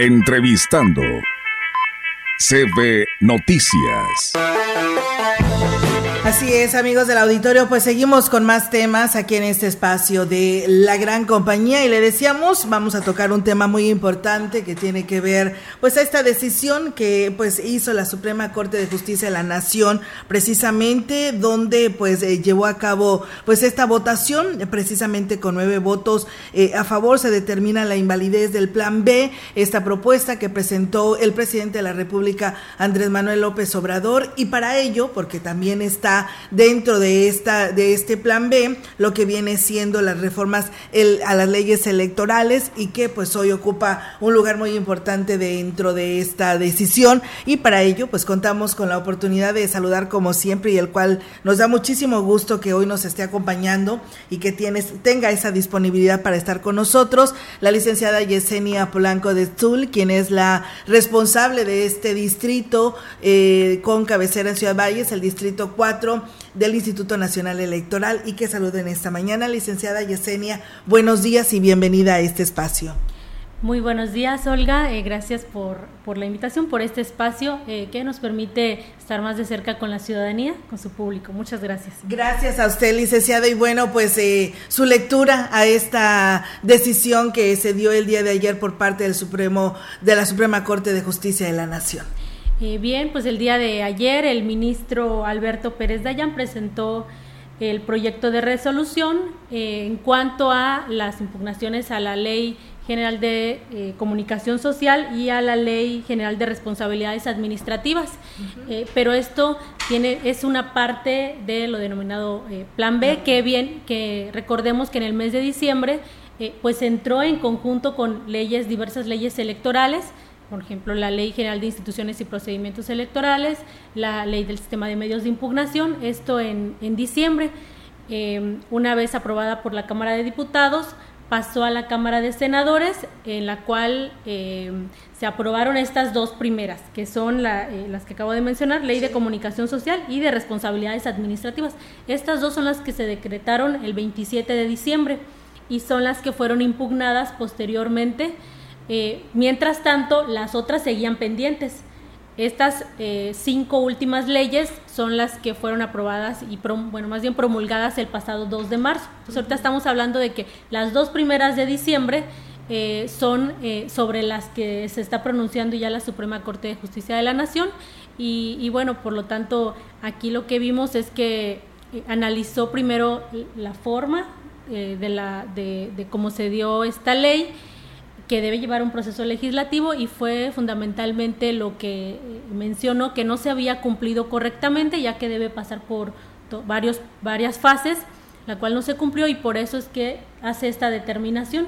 Entrevistando. CB Noticias. Así es, amigos del auditorio, pues seguimos con más temas aquí en este espacio de la gran compañía y le decíamos, vamos a tocar un tema muy importante que tiene que ver pues a esta decisión que pues hizo la Suprema Corte de Justicia de la Nación precisamente donde pues eh, llevó a cabo pues esta votación precisamente con nueve votos eh, a favor se determina la invalidez del plan B, esta propuesta que presentó el presidente de la República Andrés Manuel López Obrador y para ello porque también está dentro de esta de este plan B lo que viene siendo las reformas a las leyes electorales y que pues hoy ocupa un lugar muy importante dentro de esta decisión. Y para ello pues contamos con la oportunidad de saludar como siempre y el cual nos da muchísimo gusto que hoy nos esté acompañando y que tienes, tenga esa disponibilidad para estar con nosotros. La licenciada Yesenia Polanco de Zul, quien es la responsable de este distrito eh, con cabecera en Ciudad Valles, el distrito 4 del Instituto Nacional Electoral y que saluden esta mañana, licenciada Yesenia. Buenos días y bienvenida a este espacio. Muy buenos días, Olga. Eh, gracias por, por, la invitación, por este espacio eh, que nos permite estar más de cerca con la ciudadanía, con su público. Muchas gracias. Gracias a usted, licenciada. Y bueno, pues eh, su lectura a esta decisión que se dio el día de ayer por parte del Supremo, de la Suprema Corte de Justicia de la Nación. Eh, bien, pues el día de ayer el ministro Alberto Pérez Dayan presentó el proyecto de resolución eh, en cuanto a las impugnaciones a la Ley General de eh, Comunicación Social y a la Ley General de Responsabilidades Administrativas. pero esto tiene es una parte de lo denominado Plan B, que bien que recordemos que en el mes de diciembre pues entró en conjunto con leyes diversas leyes electorales por ejemplo, la Ley General de Instituciones y Procedimientos Electorales, la Ley del Sistema de Medios de Impugnación, esto en, en diciembre. Em, una vez aprobada por la Cámara de Diputados, pasó a la Cámara de Senadores, en la cual em, se aprobaron estas dos primeras, que son eh, las que acabo de mencionar, Ley de Comunicación Social y de Responsabilidades Administrativas. Estas dos son las que se decretaron el 27 de diciembre y son las que fueron impugnadas posteriormente eh, mientras tanto, las otras seguían pendientes. Estas eh, cinco últimas leyes son las que fueron aprobadas y, bueno, más bien promulgadas el pasado 2 de marzo. Entonces, ahorita estamos hablando de que las dos primeras de diciembre eh, son sobre las que se está pronunciando ya la Suprema Corte de Justicia de la Nación y, bueno, por lo tanto, aquí lo que vimos es que analizó primero la forma de, la, de cómo se dio esta ley que debe llevar un proceso legislativo y fue fundamentalmente lo que eh, mencionó que no se había cumplido correctamente ya que debe pasar por varios, varias fases, la cual no se cumplió y por eso es que hace esta determinación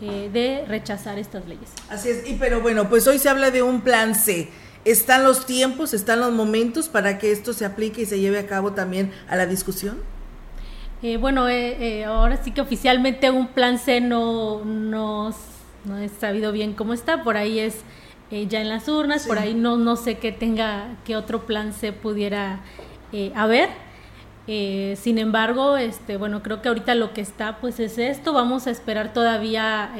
eh, de rechazar estas leyes. Así es, y pero bueno, pues hoy se habla de un plan C. ¿Están los tiempos, están los momentos para que esto se aplique y se lleve a cabo también a la discusión? Eh, bueno, ahora sí que oficialmente un plan C no, no no he sabido bien cómo está, por ahí es eh, ya en las urnas, por ahí no, no sé qué tenga, qué otro plan se pudiera eh, haber. Eh, sin embargo, este, bueno, creo que ahorita lo que está, pues es esto. Vamos a esperar todavía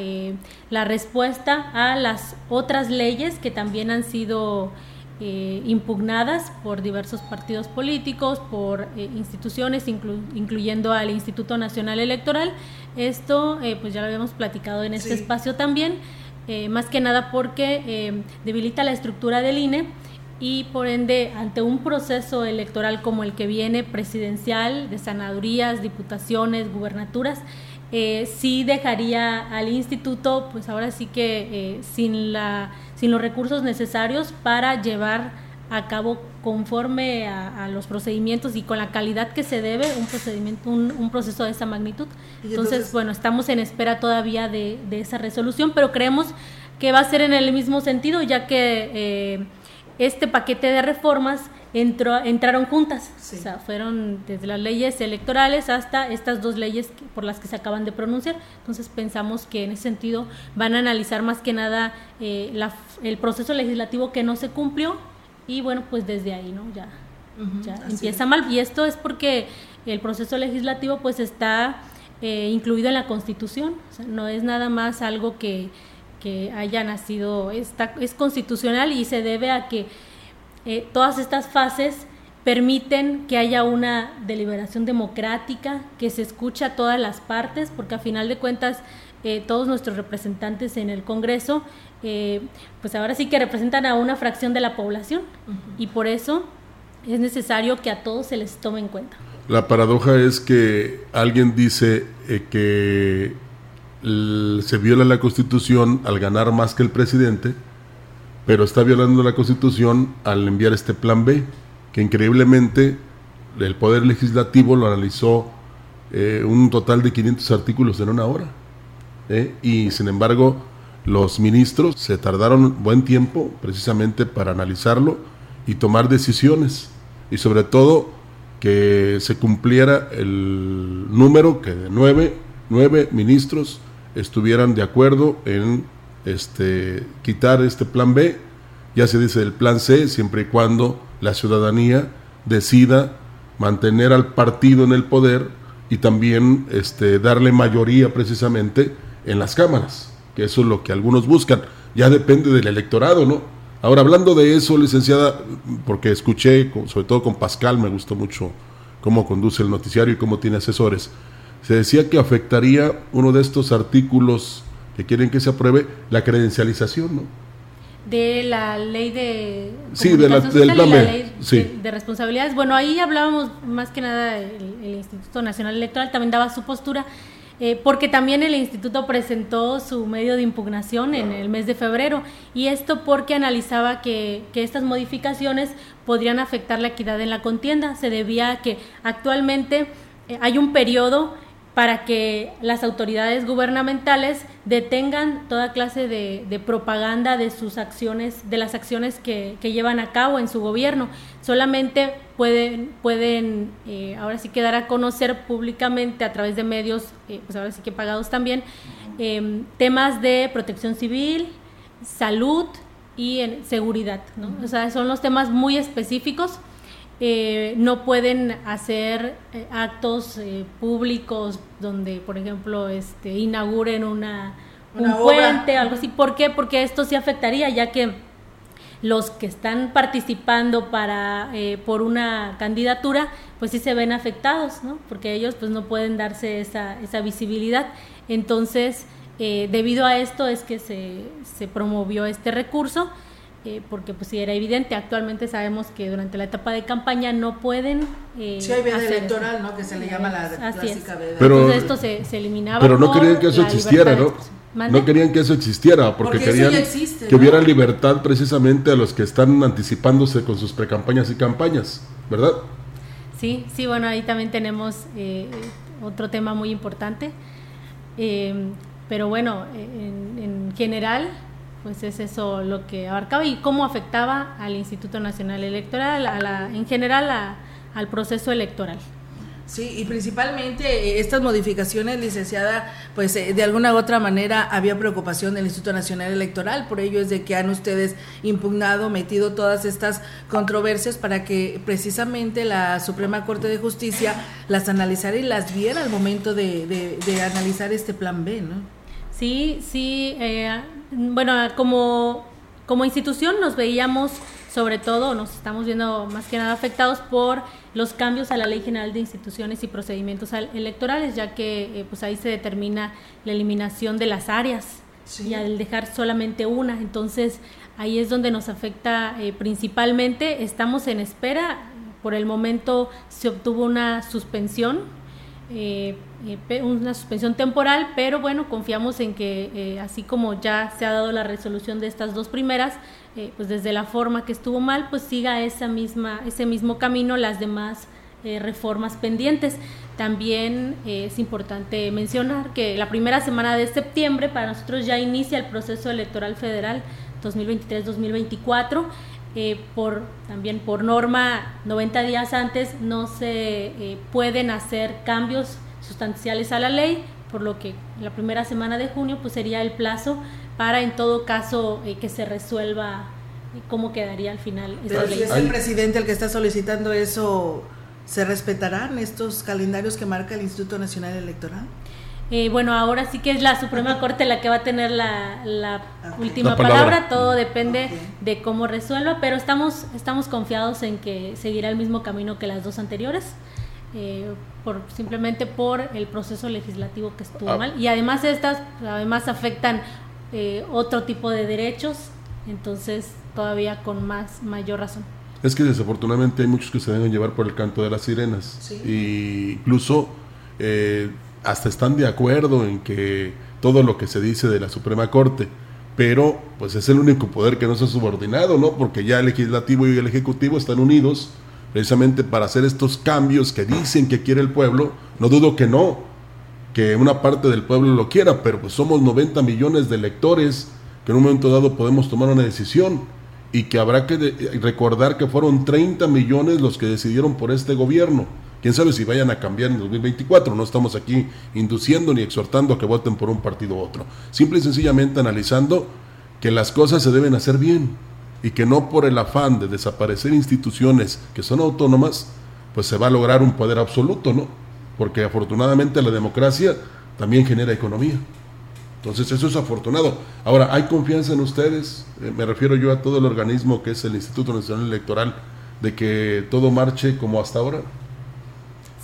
la respuesta a las otras leyes que también han sido impugnadas por diversos partidos políticos, por instituciones, incluyendo al Instituto Nacional Electoral. Esto, eh, pues ya lo habíamos platicado en este espacio también, eh, más que nada porque eh, debilita la estructura del INE y por ende ante un proceso electoral como el que viene presidencial de sanadurías, diputaciones, gubernaturas, sí dejaría al instituto pues ahora sí que sin la sin los recursos necesarios para llevar a cabo conforme a, los procedimientos y con la calidad que se debe un procedimiento, un, proceso de esa magnitud. Entonces, bueno, estamos en espera todavía de, esa resolución, pero creemos que va a ser en el mismo sentido, ya que eh, este paquete de reformas entró, entraron juntas, o sea, fueron desde las leyes electorales hasta estas dos leyes por las que se acaban de pronunciar. Entonces pensamos que en ese sentido van a analizar más que nada eh, el proceso legislativo que no se cumplió y bueno, pues desde ahí, ¿no? Ya, ya empieza mal. Y esto es porque el proceso legislativo pues está eh, incluido en la Constitución, o sea, no es nada más algo que, que haya nacido, está, es constitucional y se debe a que eh, todas estas fases permiten que haya una deliberación democrática, que se escucha a todas las partes, porque a final de cuentas eh, todos nuestros representantes en el Congreso, eh, pues ahora sí que representan a una fracción de la población y por eso es necesario que a todos se les tome en cuenta. La paradoja es que alguien dice eh, que se viola la Constitución al ganar más que el presidente, pero está violando la Constitución al enviar este plan B, que increíblemente el Poder Legislativo lo analizó un total de 500 artículos en una hora. ¿eh? y sin embargo los ministros se tardaron buen tiempo precisamente para analizarlo y tomar decisiones y sobre todo que se cumpliera el número que de nueve, nueve ministros estuvieran de acuerdo en este, quitar este plan B, ya se dice el plan C, siempre y cuando la ciudadanía decida mantener al partido en el poder y también este, darle mayoría precisamente en las cámaras, que eso es lo que algunos buscan. Ya depende del electorado, ¿no? Ahora, hablando de eso, licenciada, porque escuché, sobre todo con Pascal, me gustó mucho cómo conduce el noticiario y cómo tiene asesores, se decía que afectaría uno de estos artículos que quieren que se apruebe la credencialización, ¿no? de la ley de sí, de la, del plan ley de, responsabilidades. Bueno, ahí hablábamos más que nada el, el, Instituto Nacional Electoral también daba su postura eh, porque también el instituto presentó su medio de impugnación en el mes de febrero y esto porque analizaba que, que estas modificaciones podrían afectar la equidad en la contienda. Se debía a que actualmente eh, hay un periodo para que las autoridades gubernamentales detengan toda clase de, propaganda de sus acciones, de las acciones que, llevan a cabo en su gobierno. Solamente pueden, pueden eh, ahora sí quedar a conocer públicamente a través de medios, eh, pues ahora sí que pagados también, em, temas de protección civil, salud y en seguridad. ¿no? O sea, son los temas muy específicos eh, no pueden hacer eh, actos eh, públicos donde, por ejemplo, este, inauguren una, un puente, algo así. ¿Por qué? Porque esto sí afectaría, ya que los que están participando para por una candidatura, pues sí se ven afectados, ¿no? Porque ellos pues no pueden darse esa, esa visibilidad. Entonces, debido a esto es que se, se promovió este recurso eh, porque pues sí era evidente, actualmente sabemos que durante la etapa de campaña no pueden... Eh, sí hay veda electoral, ¿no? Que se le llama la clásica veda. Pero, Entonces esto se, se eliminaba Pero no querían que eso existiera, ¿no? No querían que eso existiera, porque, querían que hubiera libertad precisamente a los que están anticipándose con sus precampañas y campañas, ¿verdad? Sí, sí, bueno, ahí también tenemos eh, otro tema muy importante. Eh, pero bueno, en, en general, pues es eso lo que abarcaba y cómo afectaba al Instituto Nacional Electoral, a la, en general al proceso electoral. Sí, y principalmente eh, estas modificaciones, licenciada, pues eh, de alguna u otra manera había preocupación del Instituto Nacional Electoral, por ello es de que han ustedes impugnado, metido todas estas controversias para que precisamente la Suprema Corte de Justicia las analizara y las viera al momento de, de, analizar este plan B, ¿no? Sí, sí, eh, bueno, como, como institución nos veíamos sobre todo, nos estamos viendo más que nada afectados por los cambios a la Ley General de Instituciones y Procedimientos Electorales, ya que eh, pues ahí se determina la eliminación de las áreas y al dejar solamente una. Entonces, ahí es donde nos afecta eh, principalmente. Estamos en espera. Por el momento se obtuvo una suspensión eh, eh, una suspensión temporal, pero bueno, confiamos en que eh, así como ya se ha dado la resolución de estas dos primeras, pues desde la forma que estuvo mal, pues siga esa misma, ese mismo camino las demás reformas pendientes. También es importante mencionar que la primera semana de septiembre para nosotros ya inicia el proceso electoral federal 2023-2024. Eh, por también por norma 90 días antes no se eh, pueden hacer cambios sustanciales a la ley, por lo que la primera semana de junio pues sería el plazo para en todo caso eh, que se resuelva cómo quedaría al final Pero si es el presidente el que está solicitando eso, ¿se respetarán estos calendarios que marca el Instituto Nacional Electoral? Eh, bueno, ahora sí que es la Suprema Corte la que va a tener la, última palabra. todo depende de cómo resuelva, pero estamos, estamos confiados en que seguirá el mismo camino que las dos anteriores. Eh, por simplemente por el proceso legislativo que estuvo ah. mal. Y además estas además afectan eh, otro tipo de derechos entonces todavía con más mayor razón. Es que desafortunadamente hay muchos que se deben llevar por el canto de las sirenas. Y incluso eh, hasta están de acuerdo en que todo lo que se dice de la Suprema Corte pero pues es el único poder que no se ha subordinado no porque ya el legislativo y el ejecutivo están unidos precisamente para hacer estos cambios que dicen que quiere el pueblo, no dudo que no, que una parte del pueblo lo quiera, pero pues somos 90 millones de electores que en un momento dado podemos tomar una decisión y que habrá que recordar que fueron 30 millones los que decidieron por este gobierno. Quién sabe si vayan a cambiar en 2024. No estamos aquí induciendo ni exhortando a que voten por un partido u otro. Simple y sencillamente analizando que las cosas se deben hacer bien y que no por el afán de desaparecer instituciones que son autónomas, pues se va a lograr un poder absoluto, ¿no? Porque afortunadamente la democracia también genera economía. Entonces eso es afortunado. Ahora, ¿hay confianza en ustedes? Eh, me refiero yo a todo el organismo que es el Instituto Nacional Electoral, de que todo marche como hasta ahora.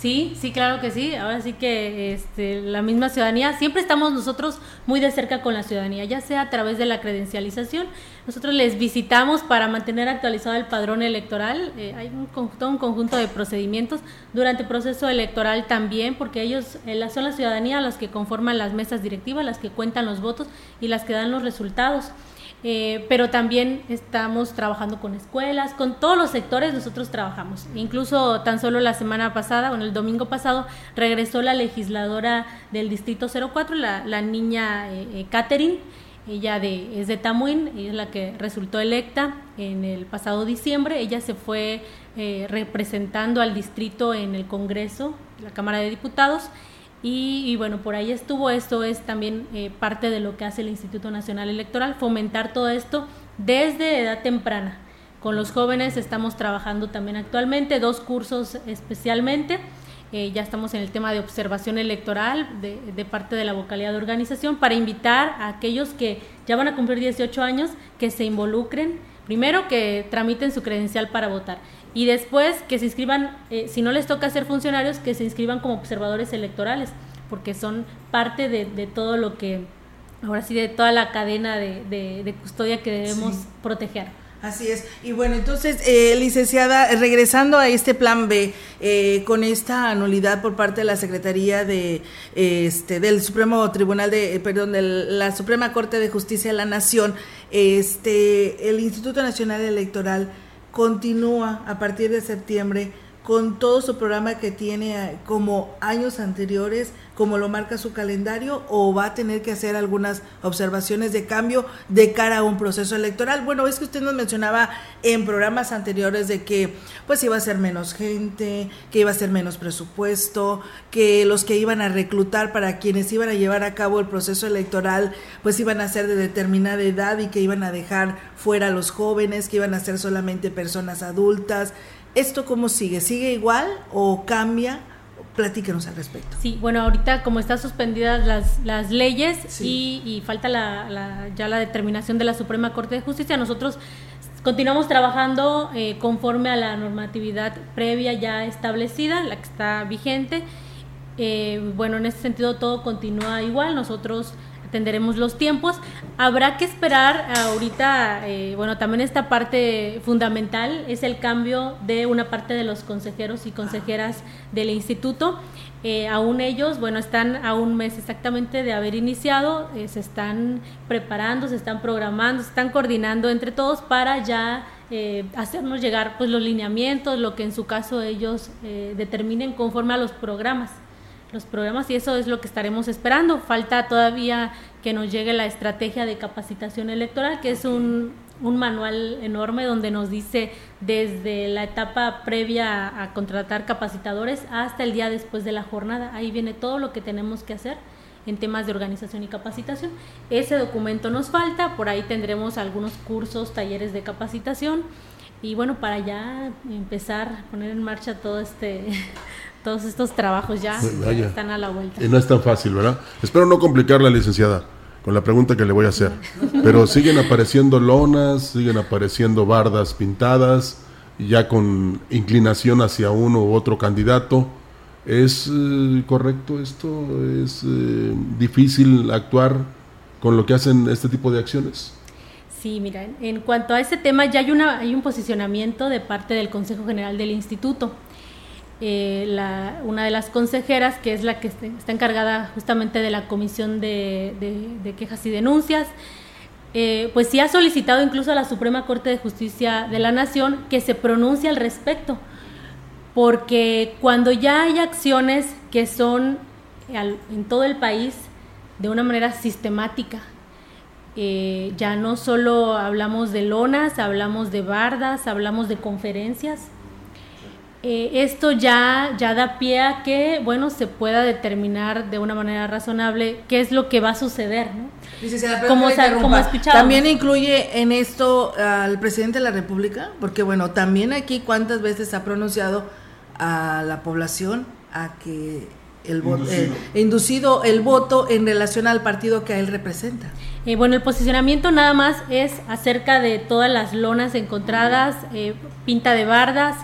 Sí, sí, claro que sí. Ahora sí que este, la misma ciudadanía, siempre estamos nosotros muy de cerca con la ciudadanía, ya sea a través de la credencialización. Nosotros les visitamos para mantener actualizado el padrón electoral. Eh, hay un, todo un conjunto de procedimientos durante el proceso electoral también, porque ellos eh, son la ciudadanía las que conforman las mesas directivas, las que cuentan los votos y las que dan los resultados. Eh, pero también estamos trabajando con escuelas, con todos los sectores nosotros trabajamos. Incluso tan solo la semana pasada, bueno, el domingo pasado, regresó la legisladora del Distrito 04, la, la niña eh, eh, Catherine, ella de, es de Tamuín, ella es la que resultó electa en el pasado diciembre, ella se fue representando al distrito en el Congreso, la Cámara de Diputados, y, bueno, por ahí estuvo, esto es también eh, parte de lo que hace el Instituto Nacional Electoral, fomentar todo esto desde edad temprana. Con los jóvenes estamos trabajando también actualmente, dos cursos especialmente. Eh, ya estamos en el tema de observación electoral de, de, parte de la vocalidad de organización para invitar a aquellos que ya van a cumplir 18 años que se involucren, primero que tramiten su credencial para votar y después que se inscriban, eh, si no les toca ser funcionarios, que se inscriban como observadores electorales, porque son parte de, todo lo que, ahora sí, de toda la cadena de, custodia que debemos proteger. Así es. Y bueno, entonces, eh, licenciada, regresando a este plan B, eh, con esta anulidad por parte de la Secretaría de este del Supremo Tribunal de, perdón, de la Suprema Corte de Justicia de la Nación, este, el Instituto Nacional Electoral continúa a partir de septiembre con todo su programa que tiene eh, como años anteriores, como lo marca su calendario, o va a tener que hacer algunas observaciones de cambio de cara a un proceso electoral. Bueno, es que usted nos mencionaba en programas anteriores de que pues iba a ser menos gente, que iba a ser menos presupuesto, que los que iban a reclutar para quienes iban a llevar a cabo el proceso electoral, pues iban a ser de determinada edad y que iban a dejar fuera a los jóvenes, que iban a ser solamente personas adultas ¿Esto cómo sigue? ¿Sigue igual o cambia? Platíquenos al respecto. Sí, bueno, ahorita como están suspendidas las, las leyes y, falta la, ya la determinación de la Suprema Corte de Justicia, nosotros continuamos trabajando eh, conforme a la normatividad previa ya establecida, la que está vigente. Eh, bueno, en ese sentido todo continúa igual. Nosotros tendremos los tiempos. Habrá que esperar ahorita, eh, bueno, también esta parte fundamental es el cambio de una parte de los consejeros y consejeras del instituto. Eh, aún ellos, bueno, están a un mes exactamente de haber iniciado, eh, se están preparando, se están programando, se están coordinando entre todos para ya hacernos llegar pues los lineamientos, lo que en su caso ellos determinen conforme a los programas los programas y eso es lo que estaremos esperando. Falta todavía que nos llegue la estrategia de capacitación electoral, que es un, un manual enorme donde nos dice desde la etapa previa a, contratar capacitadores hasta el día después de la jornada. Ahí viene todo lo que tenemos que hacer en temas de organización y capacitación. Ese documento nos falta, por ahí tendremos algunos cursos, talleres de capacitación y bueno, para ya empezar a poner en marcha todo este todos estos trabajos ya, están a la vuelta. Y no es tan fácil, ¿verdad? Espero no complicar la licenciada con la pregunta que le voy a hacer. Pero siguen apareciendo lonas, siguen apareciendo bardas pintadas, ya con inclinación hacia uno u otro candidato. ¿Es eh, correcto esto? ¿Es eh, difícil actuar con lo que hacen este tipo de acciones? Sí, mira, en cuanto a este tema ya hay, una, hay un posicionamiento de parte del Consejo General del Instituto. Eh, una de las consejeras, que es la que está encargada justamente de la Comisión de, Quejas y Denuncias, eh, pues sí ha solicitado incluso a la Suprema Corte de Justicia de la Nación que se pronuncie al respecto, porque cuando ya hay acciones que son en todo el país de una manera sistemática, eh, ya no solo hablamos de lonas, hablamos de bardas, hablamos de conferencias. Eh, esto ya, ya da pie a que, bueno, se pueda determinar de una manera razonable qué es lo que va a suceder, ¿no? como, También incluye en esto al presidente de la República, porque bueno, también aquí cuántas veces ha pronunciado a la población a que el voto, inducido. Eh, inducido el voto en relación al partido que a él representa. Eh, bueno, el posicionamiento nada más es acerca de todas las lonas encontradas, eh, pinta de bardas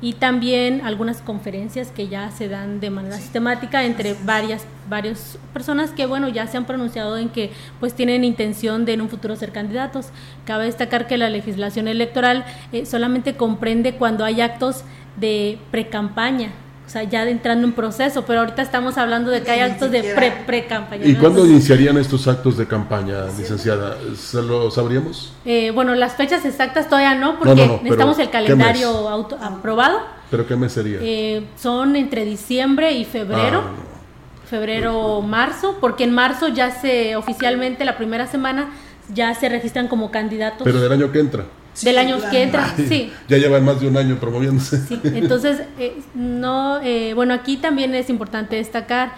y también algunas conferencias que ya se dan de manera sistemática entre varias varias personas que bueno ya se han pronunciado en que pues tienen intención de en un futuro ser candidatos. Cabe destacar que la legislación electoral solamente comprende cuando hay actos de precampaña o sea, ya entrando en proceso, pero ahorita estamos hablando de que hay actos de pre-campaña. ¿Y cuándo iniciarían estos actos de campaña, licenciada? ¿Se lo sabríamos? Eh, bueno, las fechas exactas todavía no, porque necesitamos el calendario auto aprobado. ¿Pero qué mes sería? Eh, son entre diciembre y febrero. Ah, febrero, marzo, porque en marzo ya se oficialmente la primera semana ya se registran como candidatos. Pero del año que entra del año que entra, sí. Ya llevan más de un año promoviéndose. Sí, entonces, eh, no, eh, bueno, aquí también es importante destacar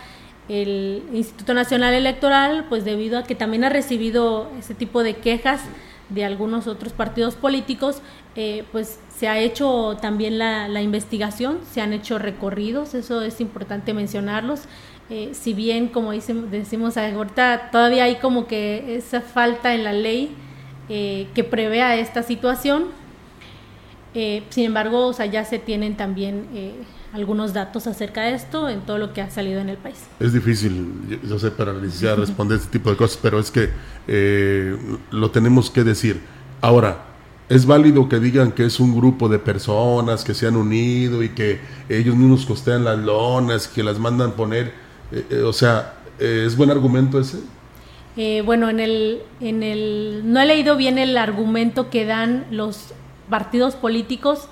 el Instituto Nacional Electoral, pues debido a que también ha recibido ese tipo de quejas de algunos otros partidos políticos, eh, pues se ha hecho también la, la, investigación, se han hecho recorridos, eso es importante mencionarlos. si bien, como decimos ahorita, todavía hay como que esa falta en la ley eh, que prevea esta situación. Eh, sin embargo, o sea, ya se tienen también eh, algunos datos acerca de esto en todo lo que ha salido en el país. Es difícil, yo sé, para la licenciada responder este tipo de cosas, pero es que lo tenemos que decir. Ahora, es válido que digan que es un grupo de personas que se han unido y que ellos mismos costean las lonas, que las mandan poner. o sea, ¿es buen argumento ese? Eh, bueno, en el, en el, no he leído bien el argumento que dan los partidos políticos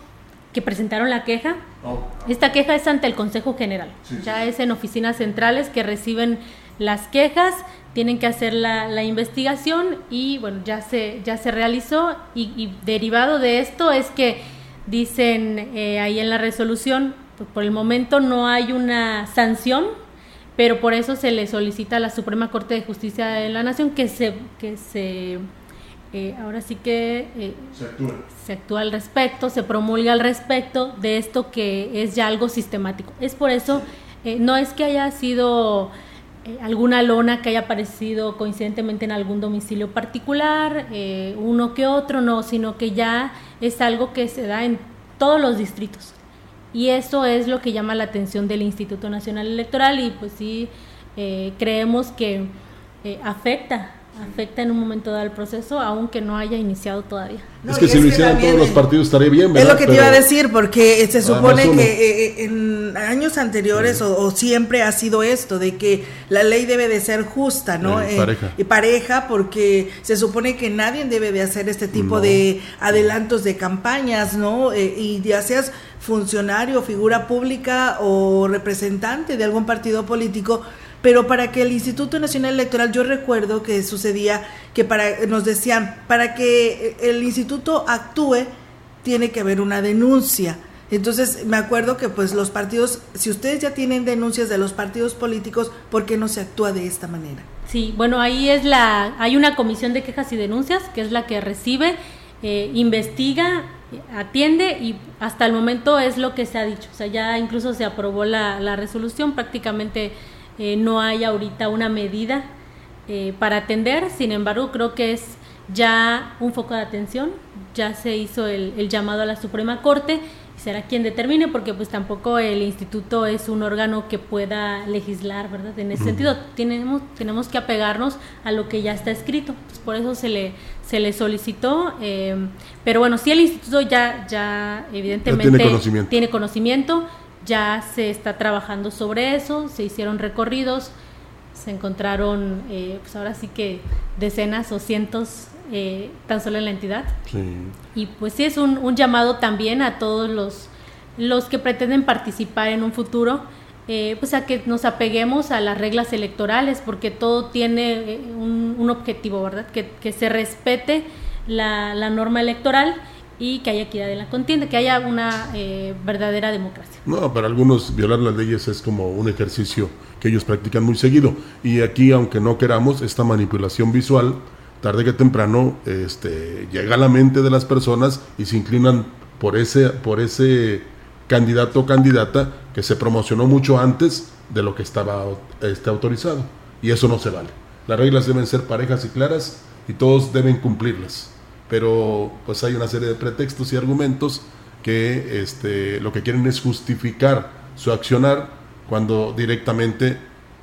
que presentaron la queja. Oh. Esta queja es ante el Consejo General. ya es en oficinas centrales que reciben las quejas, tienen que hacer la, investigación y bueno, ya se, ya se realizó y, derivado de esto es que dicen eh, ahí en la resolución, pues por el momento no hay una sanción pero por eso se le solicita a la Suprema Corte de Justicia de la Nación que se, que se eh, ahora sí que eh, se, actúa. al respecto, se promulga al respecto de esto que es ya algo sistemático. Es por eso, eh, no es que haya sido alguna lona que haya aparecido coincidentemente en algún domicilio particular, uno que otro, no, sino que ya es algo que se da en todos los distritos. Y eso es lo que llama la atención del Instituto Nacional Electoral y pues sí eh, creemos que eh, afecta afecta en un momento dado el proceso, aunque no haya iniciado todavía. es que si lo hicieran todos los partidos estaría bien, ¿verdad? Es lo que te iba a decir, porque se supone que eh, en años anteriores o, siempre ha sido esto, de que la ley debe de ser justa, ¿no? Eh, pareja. Y pareja, porque se supone que nadie debe de hacer este tipo de adelantos de campañas, ¿no? Eh, y ya seas funcionario, figura pública o representante de algún partido político, pero para que el Instituto Nacional Electoral, yo recuerdo que sucedía que para nos decían, para que el instituto actúe tiene que haber una denuncia. Entonces, me acuerdo que pues los partidos, si ustedes ya tienen denuncias de los partidos políticos, ¿por qué no se actúa de esta manera? Sí, bueno, ahí es la hay una comisión de quejas y denuncias que es la que recibe, eh, investiga atiende y hasta el momento es lo que se ha dicho. O sea, ya incluso se aprobó la, la resolución, prácticamente eh, no hay ahorita una medida eh, para atender, sin embargo creo que es ya un foco de atención, ya se hizo el, el llamado a la Suprema Corte será quien determine, porque pues tampoco el instituto es un órgano que pueda legislar, ¿verdad? En ese sentido, tenemos, tenemos que apegarnos a lo que ya está escrito, pues por eso se le, se le solicitó, eh, pero bueno, sí el instituto ya, ya evidentemente tiene, conocimiento. tiene conocimiento, ya se está trabajando sobre eso, se hicieron recorridos, se encontraron, eh, pues ahora sí que decenas o cientos eh, tan solo en la entidad. Y pues sí es un, llamado también a todos los, los que pretenden participar en un futuro, eh, pues a que nos apeguemos a las reglas electorales, porque todo tiene eh, un, objetivo, ¿verdad? Que, se respete la, norma electoral y que haya equidad en la contienda, que haya una verdadera democracia. No, para algunos violar las leyes es como un ejercicio que ellos practican muy seguido. Y aquí, aunque no queramos, esta manipulación visual tarde que temprano este, llega a la mente de las personas y se inclinan por ese, por ese candidato o candidata que se promocionó mucho antes de lo que estaba este, autorizado. Y eso no se vale. Las reglas deben ser parejas y claras y todos deben cumplirlas. Pero pues hay una serie de pretextos y argumentos que este, lo que quieren es justificar su accionar cuando directamente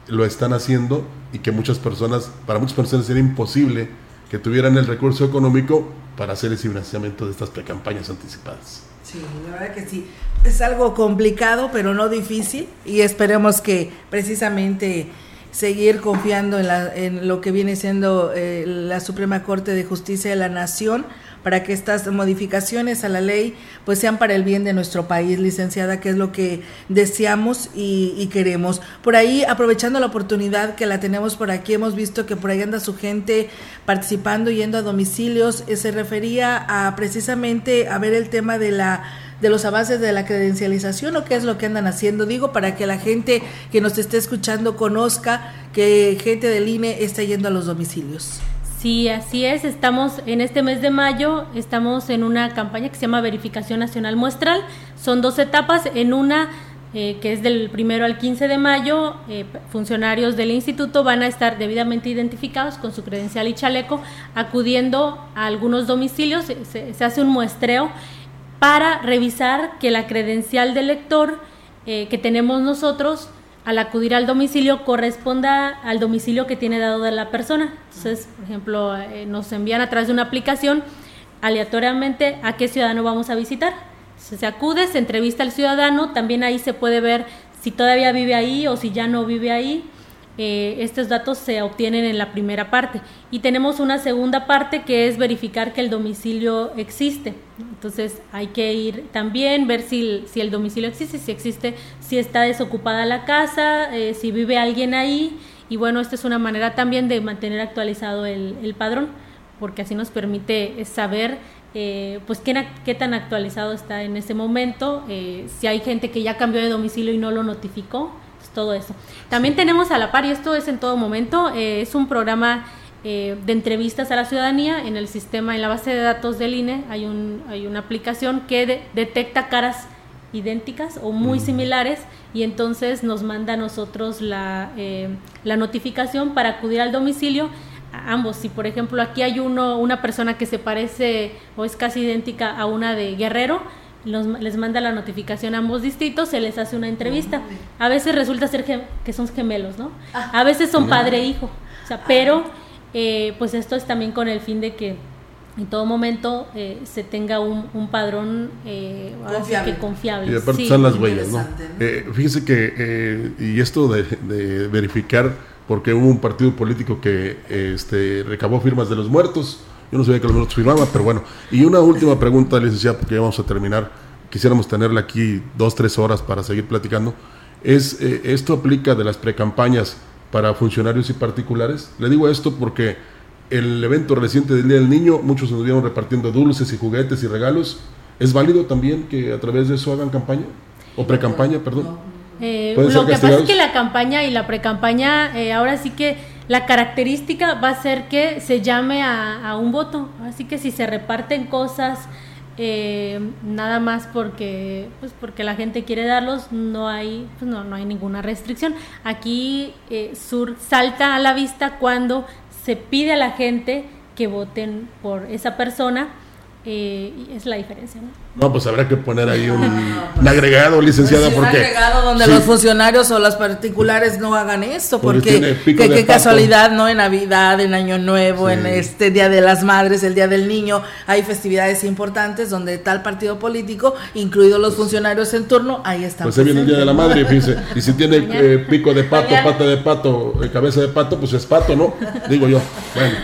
lo están haciendo y que muchas personas, para muchas personas sería imposible que tuvieran el recurso económico para hacer ese financiamiento de estas precampañas anticipadas. Sí, la verdad que sí. Es algo complicado, pero no difícil, y esperemos que precisamente seguir confiando en, la, en lo que viene siendo eh, la Suprema Corte de Justicia de la Nación para que estas modificaciones a la ley pues sean para el bien de nuestro país, licenciada, que es lo que deseamos y, queremos. Por ahí, aprovechando la oportunidad que la tenemos por aquí, hemos visto que por ahí anda su gente participando, yendo a domicilios, eh, se refería a precisamente a ver el tema de la de los avances de la credencialización o qué es lo que andan haciendo. Digo, para que la gente que nos esté escuchando conozca que gente del INE está yendo a los domicilios. Sí, así es. Estamos en este mes de mayo, estamos en una campaña que se llama Verificación Nacional Muestral. Son dos etapas. En una eh, que es del primero al 15 de mayo, eh, funcionarios del instituto van a estar debidamente identificados con su credencial y chaleco, acudiendo a algunos domicilios, se, hace un muestreo para revisar que la credencial del lector eh, que tenemos nosotros al acudir al domicilio corresponda al domicilio que tiene dado de la persona. Entonces, por ejemplo, eh, nos envían a través de una aplicación aleatoriamente a qué ciudadano vamos a visitar. se acude, se entrevista al ciudadano, también ahí se puede ver si todavía vive ahí o si ya no vive ahí. Eh, estos datos se obtienen en la primera parte. Y tenemos una segunda parte que es verificar que el domicilio existe. Entonces hay que ir también, ver si, el domicilio existe, si existe, si está desocupada la casa, eh, si vive alguien ahí. Y bueno, esta es una manera también de mantener actualizado el, padrón, porque así nos permite saber eh, pues qué, qué, tan actualizado está en ese momento, si hay gente que ya cambió de domicilio y no lo notificó todo eso. También tenemos a la par, y esto es en todo momento, eh, es un programa eh, de entrevistas a la ciudadanía en el sistema, en la base de datos del INE, hay, un, hay una aplicación que detecta caras idénticas o muy similares y entonces nos manda a nosotros la, eh, la notificación para acudir al domicilio ambos. Si por ejemplo aquí hay uno, una persona que se parece o es casi idéntica a una de Guerrero, les manda la notificación a ambos distritos, se les hace una entrevista. A veces resulta ser que, son gemelos, ¿no? Ah. A veces son padre e hijo. O sea, pero eh, pues esto es también con el fin de que en todo momento eh, se tenga un, padrón eh, confiable. Y aparte están las huellas, ¿no? fíjense que, y esto de, de, verificar, porque hubo un partido político que este, recabó firmas de los muertos, yo no sabía que los otros firmaban, pero bueno. Y una última pregunta, licenciada, porque ya vamos a terminar. Quisiéramos tenerla aquí dos, tres horas para seguir platicando. Es, eh, ¿Esto aplica de las precampañas para funcionarios y particulares? Le digo esto porque el evento reciente del Día del Niño, muchos nos vieron repartiendo dulces y juguetes y regalos. ¿Es válido también que a través de eso hagan campaña? ¿O precampaña, perdón? Eh, lo que pasa es que la campaña y la precampaña, eh, ahora sí que la característica va a ser que se llame a, un voto. Así que si se reparten cosas eh, nada más porque pues porque la gente quiere darlos no hay pues no, no hay ninguna restricción aquí eh, sur salta a la vista cuando se pide a la gente que voten por esa persona eh, es la diferencia, ¿no? No, pues habrá que poner ahí un, agregado, licenciada, pues porque... Un agregado donde los funcionarios o los particulares no hagan esto, porque, qué casualidad, ¿no? En Navidad, en Año Nuevo, en este Día de las Madres, el Día del Niño, hay festividades importantes donde tal partido político, incluidos los funcionarios en turno, ahí están. Pues se viene el Día de la Madre, fíjense, y si tiene eh, pico de pato, pata de pato, eh, cabeza de pato, pues es pato, ¿no? Digo yo. Bueno,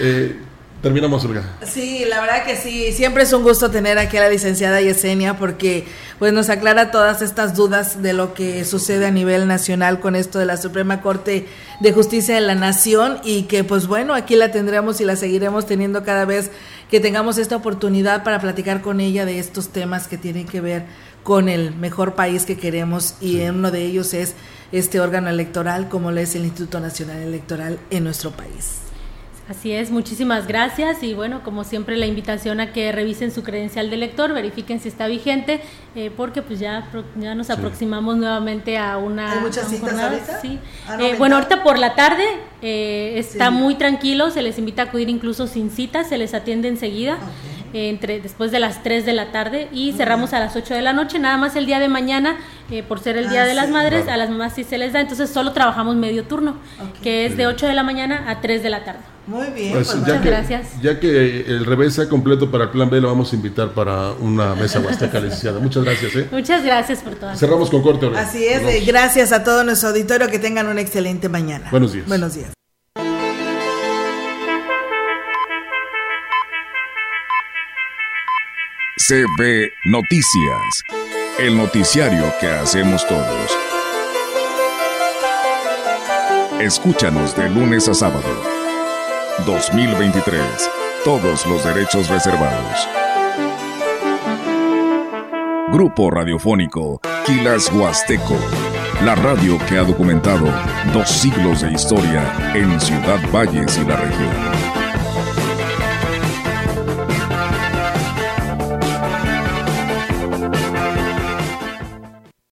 eh, Terminamos, Olga. Sí, la verdad que sí. Siempre es un gusto tener aquí a la licenciada Yesenia porque pues nos aclara todas estas dudas de lo que sucede a nivel nacional con esto de la Suprema Corte de Justicia de la Nación y que pues bueno, aquí la tendremos y la seguiremos teniendo cada vez que tengamos esta oportunidad para platicar con ella de estos temas que tienen que ver con el mejor país que queremos y uno de ellos es este órgano electoral como lo es el Instituto Nacional Electoral en nuestro país. Así es, muchísimas gracias y bueno, como siempre la invitación a que revisen su credencial de lector, verifiquen si está vigente, eh, porque pues ya, ya nos aproximamos nuevamente a una... ¿Hay muchas citas ahorita? Sí. Eh, bueno, ahorita por la tarde eh, está muy tranquilo, se les invita a acudir incluso sin citas, se les atiende enseguida. Entre después de las 3 de la tarde y cerramos a las 8 de la noche, nada más el día de mañana, por ser el Día ah, de las Madres, a las mamás sí se les da, entonces solo trabajamos medio turno, que es de 8 de la mañana a 3 de la tarde. Muy bien, pues, pues muchas gracias. Ya que el revés sea completo para el plan B, lo vamos a invitar para una mesa huasteca, licenciada. Muchas gracias. ¿eh? Muchas gracias por todo. Cerramos con corte. Así es, eh, gracias a todo nuestro auditorio, que tengan una excelente mañana. Buenos días. Buenos días. CB Noticias, el noticiario que hacemos todos. Escúchanos de lunes a sábado 2023. Todos los derechos reservados. Grupo Radiofónico Quilas Huasteco. La radio que ha documentado dos siglos de historia en Ciudad Valles y la región.